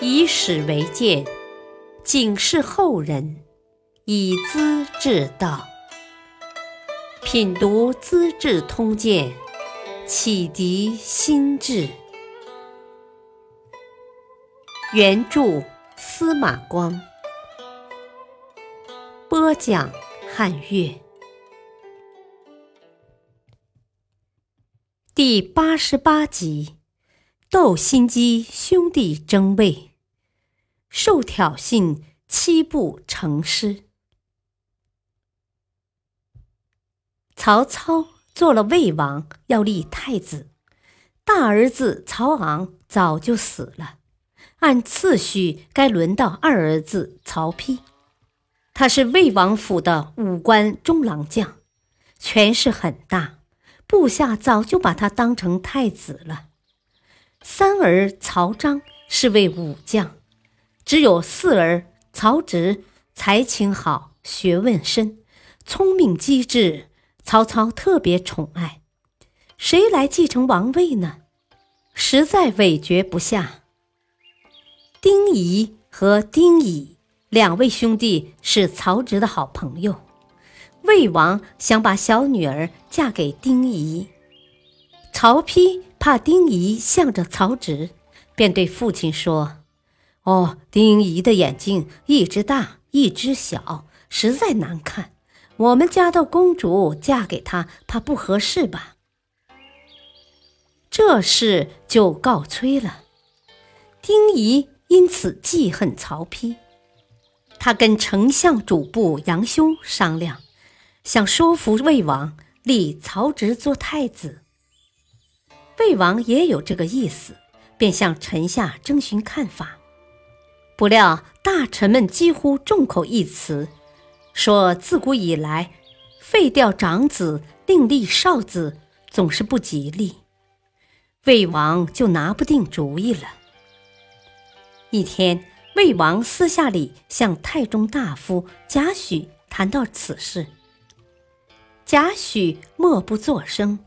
以史为鉴，警示后人，以资治道。品读《资治通鉴》，启迪心智。原著司马光，播讲汉乐。第八十八集：斗心机，兄弟争位，受挑衅，七步成诗。曹操做了魏王，要立太子。大儿子曹昂早就死了，按次序该轮到二儿子曹丕。他是魏王府的武官中郎将，权势很大，部下早就把他当成太子了。三儿曹彰是位武将，只有四儿曹植才情好，学问深，聪明机智。曹操特别宠爱，谁来继承王位呢？实在委决不下。丁仪和丁乙两位兄弟是曹植的好朋友，魏王想把小女儿嫁给丁仪，曹丕怕丁仪向着曹植，便对父亲说：“哦，丁仪的眼睛一只大，一只小，实在难看。”我们家的公主嫁给他，怕不合适吧？这事就告吹了。丁仪因此记恨曹丕，他跟丞相主簿杨修商量，想说服魏王立曹植做太子。魏王也有这个意思，便向臣下征询看法。不料大臣们几乎众口一词。说自古以来，废掉长子，另立少子，总是不吉利。魏王就拿不定主意了。一天，魏王私下里向太中大夫贾诩谈到此事，贾诩默不作声。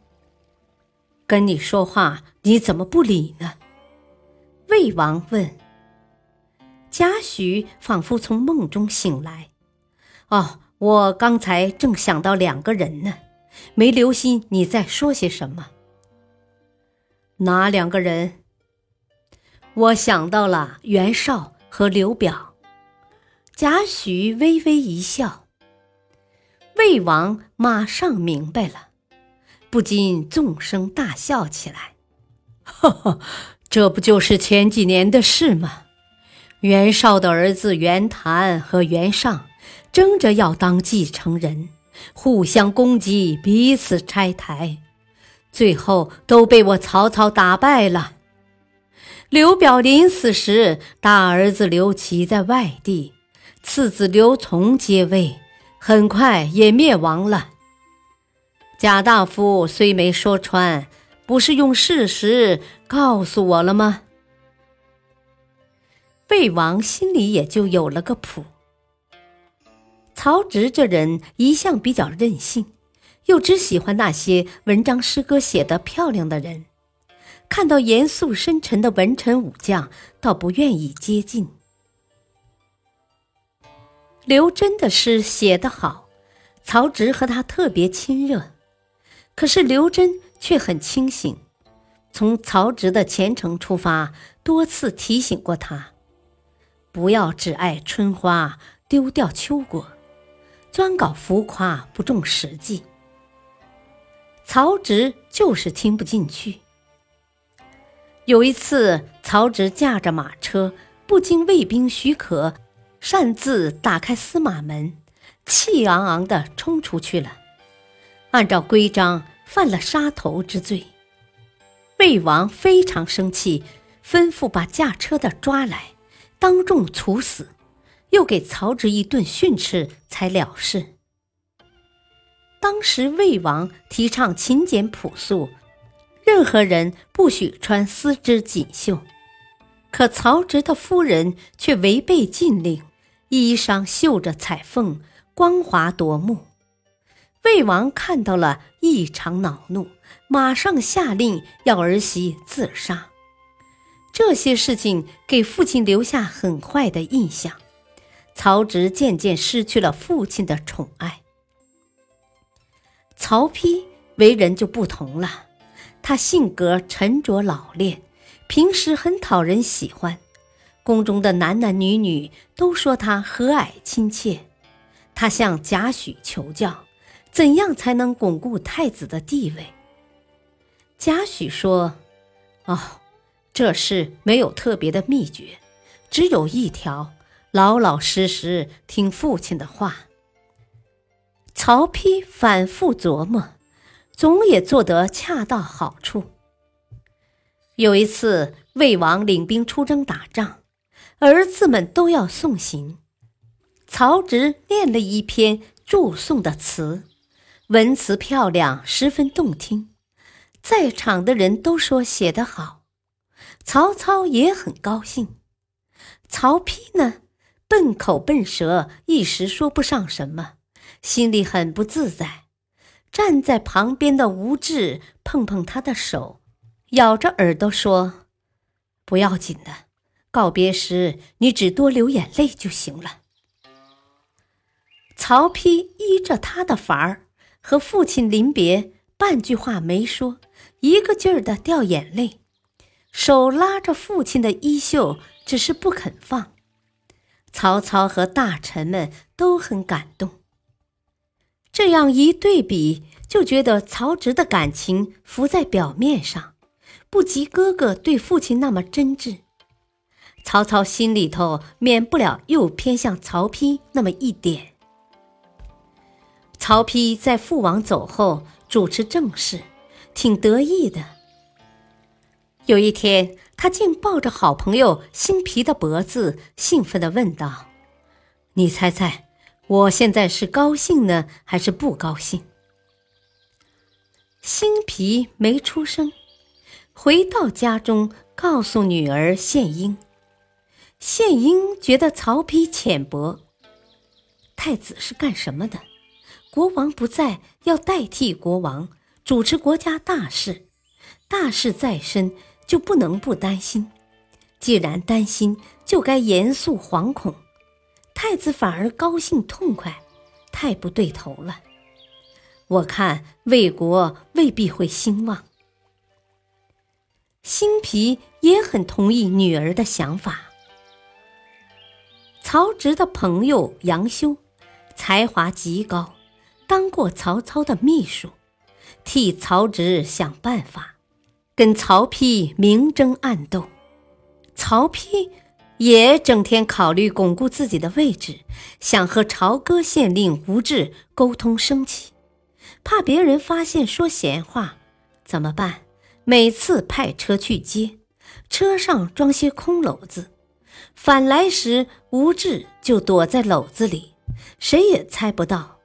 跟你说话，你怎么不理呢？魏王问。贾诩仿佛从梦中醒来。哦，我刚才正想到两个人呢，没留心你在说些什么。哪两个人？我想到了袁绍和刘表。贾诩微微一笑。魏王马上明白了，不禁纵声大笑起来。哈哈，这不就是前几年的事吗？袁绍的儿子袁谭和袁尚。争着要当继承人，互相攻击，彼此拆台，最后都被我曹操打败了。刘表临死时，大儿子刘琦在外地，次子刘琮接位，很快也灭亡了。贾大夫虽没说穿，不是用事实告诉我了吗？魏王心里也就有了个谱。曹植这人一向比较任性，又只喜欢那些文章诗歌写得漂亮的人，看到严肃深沉的文臣武将，倒不愿意接近。刘桢的诗写得好，曹植和他特别亲热，可是刘桢却很清醒，从曹植的前程出发，多次提醒过他，不要只爱春花，丢掉秋果。专搞浮夸，不重实际。曹植就是听不进去。有一次，曹植驾着马车，不经卫兵许可，擅自打开司马门，气昂昂地冲出去了。按照规章，犯了杀头之罪。魏王非常生气，吩咐把驾车的抓来，当众处死。又给曹植一顿训斥，才了事。当时魏王提倡勤俭朴素，任何人不许穿丝织锦绣，可曹植的夫人却违背禁令，衣裳绣着彩凤，光华夺目。魏王看到了，异常恼怒，马上下令要儿媳自杀。这些事情给父亲留下很坏的印象，曹植渐渐失去了父亲的宠爱。曹丕为人就不同了，他性格沉着老练，平时很讨人喜欢，宫中的男男女女都说他和蔼亲切。他向贾诩求教，怎样才能巩固太子的地位？贾诩说：“哦。”这事没有特别的秘诀，只有一条：老老实实听父亲的话。曹丕反复琢磨，总也做得恰到好处。有一次，魏王领兵出征打仗，儿子们都要送行，曹植念了一篇祝颂的词，文词漂亮，十分动听，在场的人都说写得好。曹操也很高兴，曹丕呢，笨口笨舌，一时说不上什么，心里很不自在。站在旁边的吴质碰碰他的手，咬着耳朵说：“不要紧的，告别时你只多流眼泪就行了。”曹丕依着他的法儿，和父亲临别，半句话没说，一个劲儿的掉眼泪。手拉着父亲的衣袖，只是不肯放。曹操和大臣们都很感动。这样一对比，就觉得曹植的感情浮在表面上，不及哥哥对父亲那么真挚。曹操心里头免不了又偏向曹丕那么一点。曹丕在父王走后主持政事，挺得意的。有一天，他竟抱着好朋友辛毗的脖子，兴奋地问道：“你猜猜，我现在是高兴呢，还是不高兴？”辛毗没出声，回到家中，告诉女儿献英。献英觉得曹丕浅薄，太子是干什么的？国王不在，要代替国王主持国家大事，大事在身。就不能不担心，既然担心，就该严肃惶恐。太子反而高兴痛快，太不对头了。我看魏国未必会兴旺。辛毗也很同意女儿的想法。曹植的朋友杨修，才华极高，当过曹操的秘书，替曹植想办法。跟曹丕明争暗斗，曹丕也整天考虑巩固自己的位置，想和朝歌县令吴质沟通生气，怕别人发现说闲话，怎么办？每次派车去接，车上装些空篓子，返来时吴质就躲在篓子里，谁也猜不到。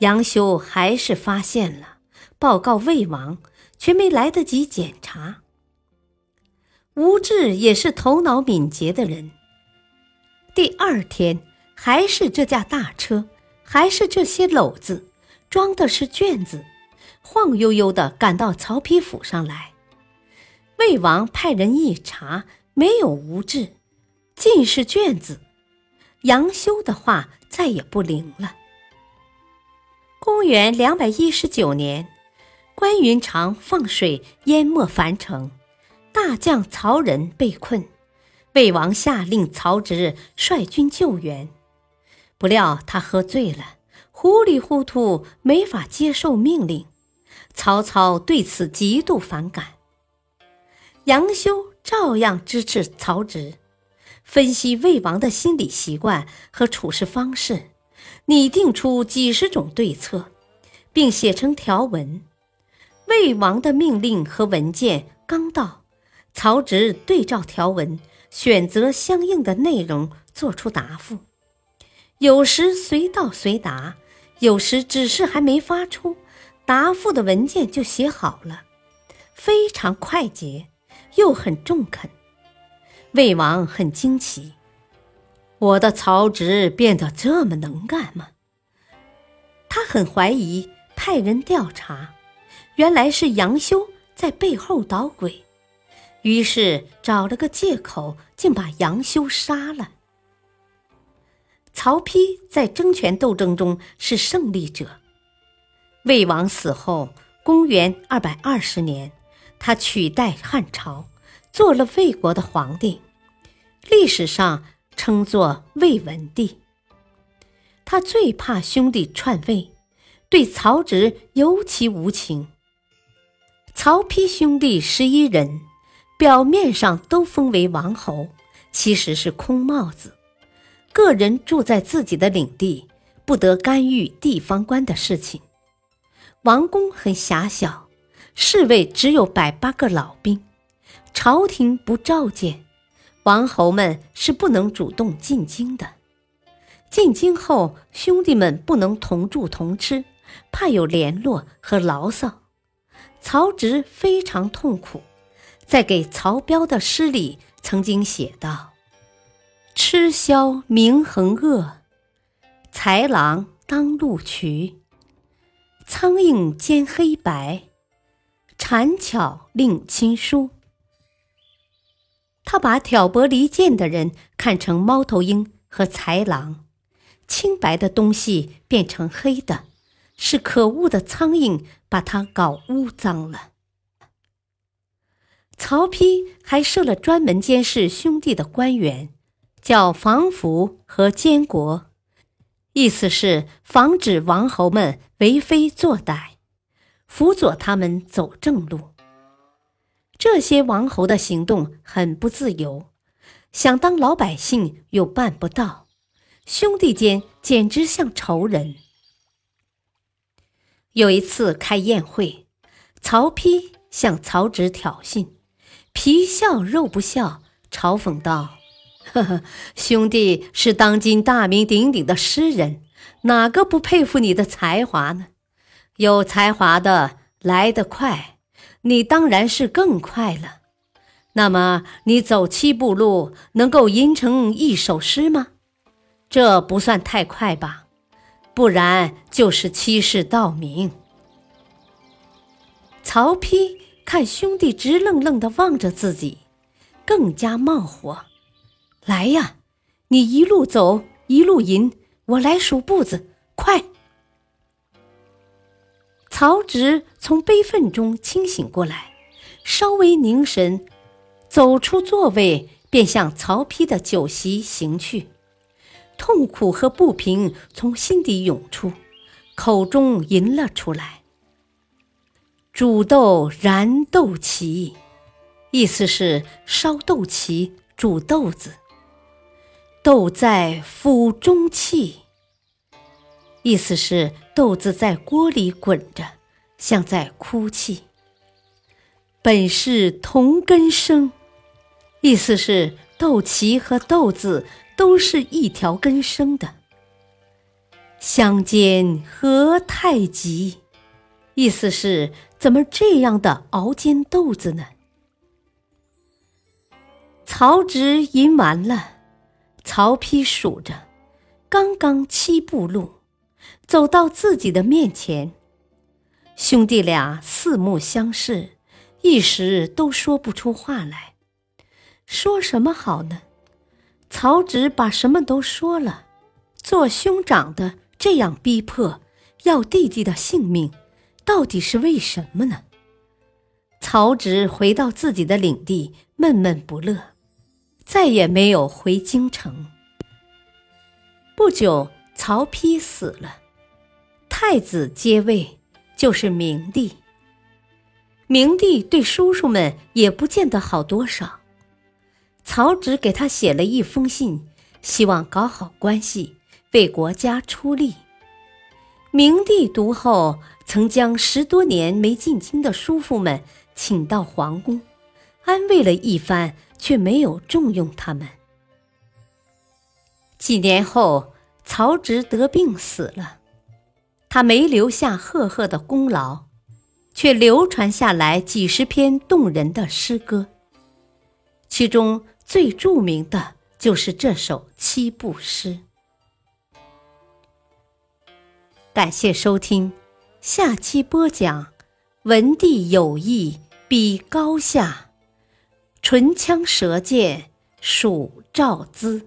杨修还是发现了，报告魏王。却没来得及检查。吴质也是头脑敏捷的人。第二天，还是这架大车，还是这些篓子，装的是卷子，晃悠悠的赶到曹丕府上来。魏王派人一查，没有吴质，尽是卷子。杨修的话再也不灵了。公元两百一十九年。关云长放水淹没樊城，大将曹仁被困，魏王下令曹植率军救援，不料他喝醉了，糊里糊涂没法接受命令。曹操对此极度反感，杨修照样支持曹植，分析魏王的心理习惯和处事方式，拟定出几十种对策，并写成条文。魏王的命令和文件刚到，曹植对照条文，选择相应的内容作出答复。有时随到随答，有时指示还没发出，答复的文件就写好了，非常快捷，又很中肯。魏王很惊奇：“我的曹植变得这么能干吗？”他很怀疑，派人调查。原来是杨修在背后捣鬼，于是找了个借口，竟把杨修杀了。曹丕在争权斗争中是胜利者。魏王死后，公元二百二十年，他取代汉朝，做了魏国的皇帝，历史上称作魏文帝。他最怕兄弟篡位，对曹植尤其无情。曹丕兄弟十一人，表面上都封为王侯，其实是空帽子。个人住在自己的领地，不得干预地方官的事情。王宫很狭小，侍卫只有百八个老兵，朝廷不召见，王侯们是不能主动进京的。进京后，兄弟们不能同住同吃，怕有联络和牢骚。曹植非常痛苦，在给曹彪的诗里曾经写道：“吃宵明恒饿，豺狼当路渠。苍蝇兼黑白，缠巧令亲疏。”他把挑拨离间的人看成猫头鹰和豺狼。清白的东西变成黑的，是可恶的苍蝇把它搞污脏了。曹丕还设了专门监视兄弟的官员，叫防府和监国，意思是防止王侯们为非作歹，辅佐他们走正路。这些王侯的行动很不自由，想当老百姓又办不到。兄弟间简直像仇人。有一次开宴会，曹丕向曹植挑衅，皮笑肉不笑，嘲讽道：“ 呵呵，兄弟是当今大名鼎鼎的诗人，哪个不佩服你的才华呢？有才华的来得快，你当然是更快了。那么你走七步路，能够吟成一首诗吗？”这不算太快吧，不然就是欺世盗名。曹丕看兄弟直愣愣的望着自己，更加冒火。来呀，你一路走，一路吟，我来数步子，快！曹植从悲愤中清醒过来，稍微凝神，走出座位，便向曹丕的酒席行去。痛苦和不平从心底涌出，口中吟了出来。煮豆燃豆萁，意思是烧豆萁、煮豆子。豆在釜中泣，意思是豆子在锅里滚着，像在哭泣。本是同根生，意思是豆萁和豆子。都是一条根生的，相煎何太急？意思是怎么这样的熬煎豆子呢？曹植吟完了，曹丕数着，刚刚七步路，走到自己的面前，兄弟俩四目相视，一时都说不出话来，说什么好呢？曹植把什么都说了，做兄长的这样逼迫，要弟弟的性命，到底是为什么呢？曹植回到自己的领地，闷闷不乐，再也没有回京城。不久，曹丕死了，太子接位，就是明帝。明帝对叔叔们也不见得好多少。曹植给他写了一封信，希望搞好关系，为国家出力。明帝读后，曾将十多年没进京的叔父们请到皇宫，安慰了一番，却没有重用他们。几年后，曹植得病死了，他没留下赫赫的功劳，却流传下来几十篇动人的诗歌，其中。最著名的就是这首七步诗。感谢收听，下期播讲：文帝有意比高下，唇枪舌剑数赵资。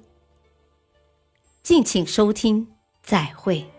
敬请收听，再会。